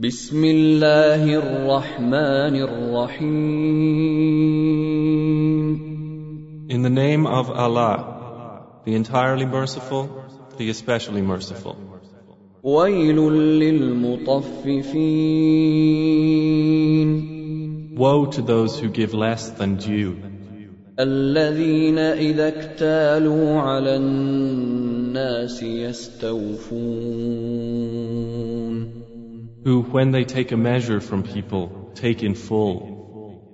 بسم الله الرحمن الرحيم In the name of Allah, the entirely merciful, the especially merciful. ويل للمطففين Woe to those who give less than due, الذين إذا اكتالوا على الناس يستوفون who, when they take a measure from people, take in full,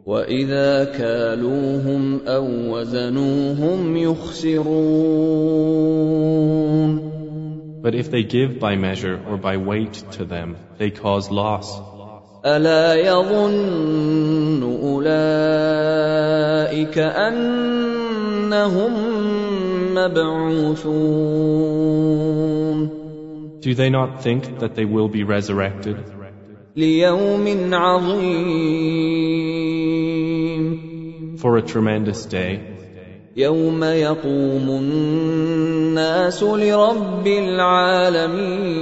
وإذا كالوهم أو وزنوهم يخسرون but if they give by measure or by weight to them, they cause loss. ألا يظن أولئك أنهم مبعوثون Do they not think that they will be resurrected ليوم عظيم for a tremendous day, يوم يقوم الناس لرب العالمين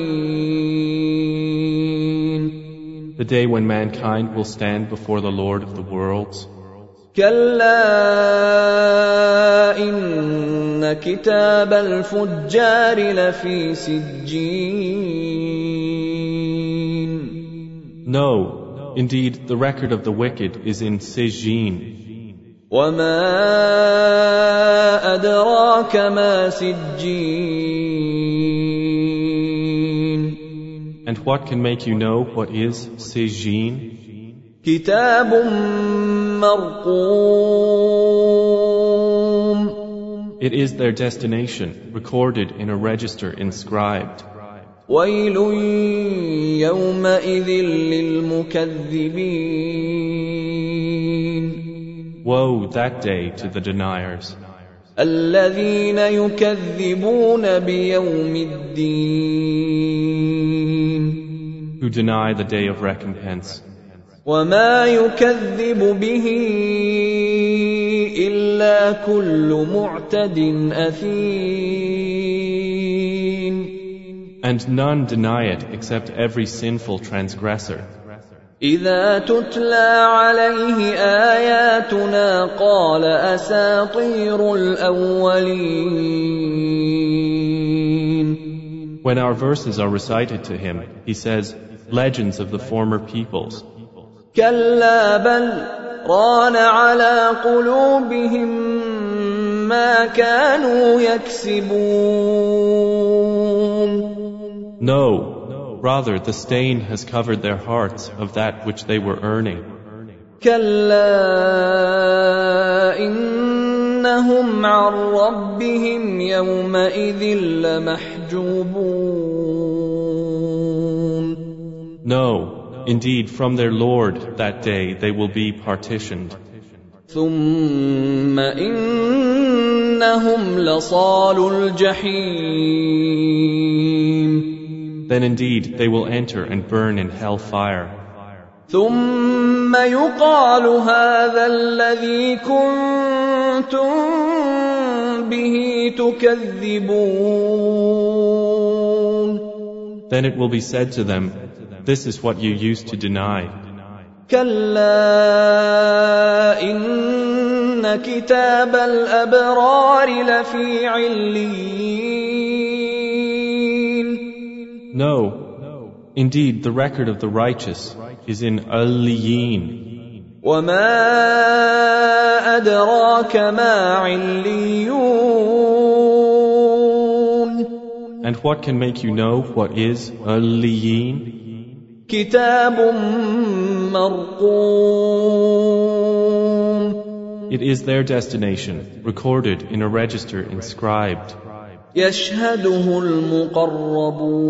the day when mankind will stand before the Lord of the worlds? كلا إن كتاب الفجار لفي سجين No, indeed, the record of the wicked is in Sijin. وما أدراك ما سجين And what can make you know what is Sijin? كتاب مرقوم It is their destination, recorded in a register inscribed. ويل يومئذ للمكذبين Woe that day to the deniers, الذين يكذبون بيوم الدين who deny the day of recompense. وما يكذب به الا كل معتد اثيم And none deny it except every sinful transgressor. اذا تتلى عليه اياتنا قال اساطير الاولين When our verses are recited to him, he says, Legends of the former peoples. كلا بل ران على قلوبهم ما كانوا يكسبون No, rather the stain has covered their hearts of that which they were earning. كلا انهم عن ربهم يومئذ لمحجوبون No, indeed from their Lord that day they will be partitioned. ثم انهم لصال الجحيم Then indeed they will enter and burn in hell fire. ثم يقال هذا الذي كنتم به تكذبون Then it will be said to them, This is what you used to deny. كلا ان كتاب الابرار لفي عليين No, indeed the record of the righteous is in Aliyin. وما ادراك ما عليون And what can make you know what is Aliyin? كتاب مرقوم It is their destination, recorded in a register inscribed, يشهده المقربون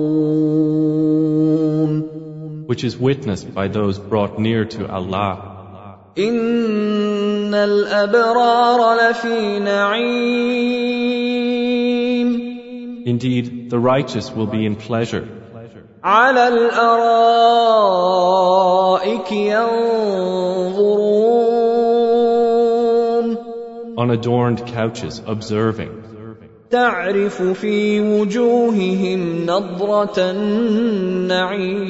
which is witnessed by those brought near to Allah. ان الابرار لفي نعيم Indeed, the righteous will be in pleasure, على الارائك ينظرون on adorned couches, observing. تعرف في وجوههم نضره النعيم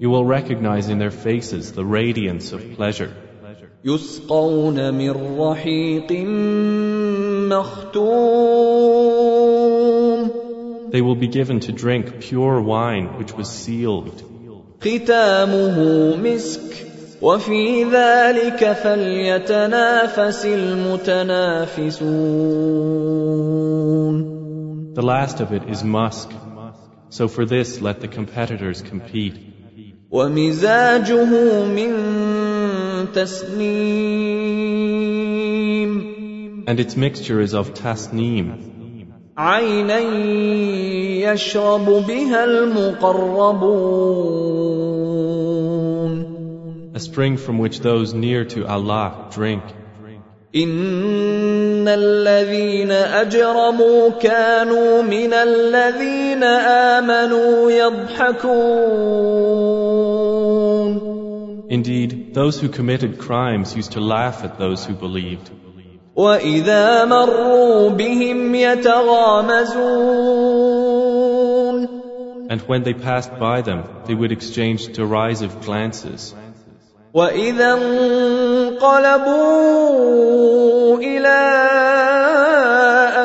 You will recognize in their faces the radiance of pleasure. يسقون من رحيق مختوم They will be given to drink pure wine which was sealed. ختامه مسك وفي ذلك فليتنافس المتنافسون The last of it is musk. So for this let the competitors compete. ومزاجه من تسنيم And its mixture is of tasneem, عينا يشرب بها المقربون a spring from which those near to Allah drink. إن الذين أجرموا كانوا من الذين آمنوا يضحكون Indeed, those who committed crimes used to laugh at those who believed. وإذا مروا بهم يتغامزون And when they passed by them, they would exchange derisive glances. وإذا انقلبوا إلى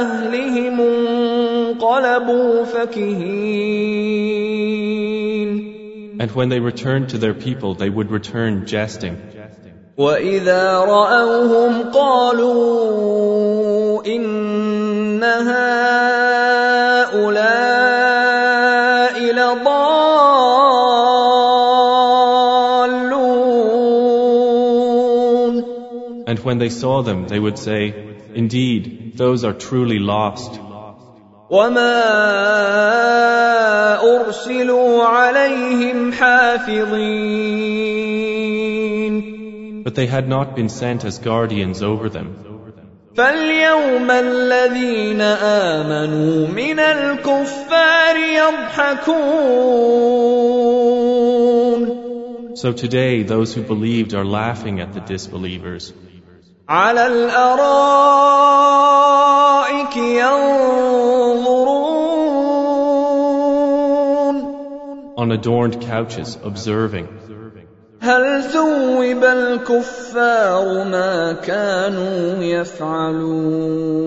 أهلهم انقلبوا فكهين And when they returned to their people, they would return jesting. وإذا رأوهم قالوا إن هؤلاء لضالون And when they saw them, they would say, Indeed, those are truly lost. وما أرسلوا عليهم حافظين But they had not been sent as guardians over them. فاليوم الذين آمنوا من الكفار يضحكون So today, those who believed are laughing at the disbelievers. على الأرائك ينظرون On adorned couches, observing. هل ثوب الكفار ما كانوا يفعلون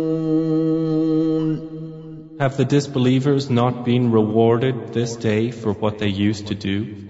Have the disbelievers not been rewarded this day for what they used to do?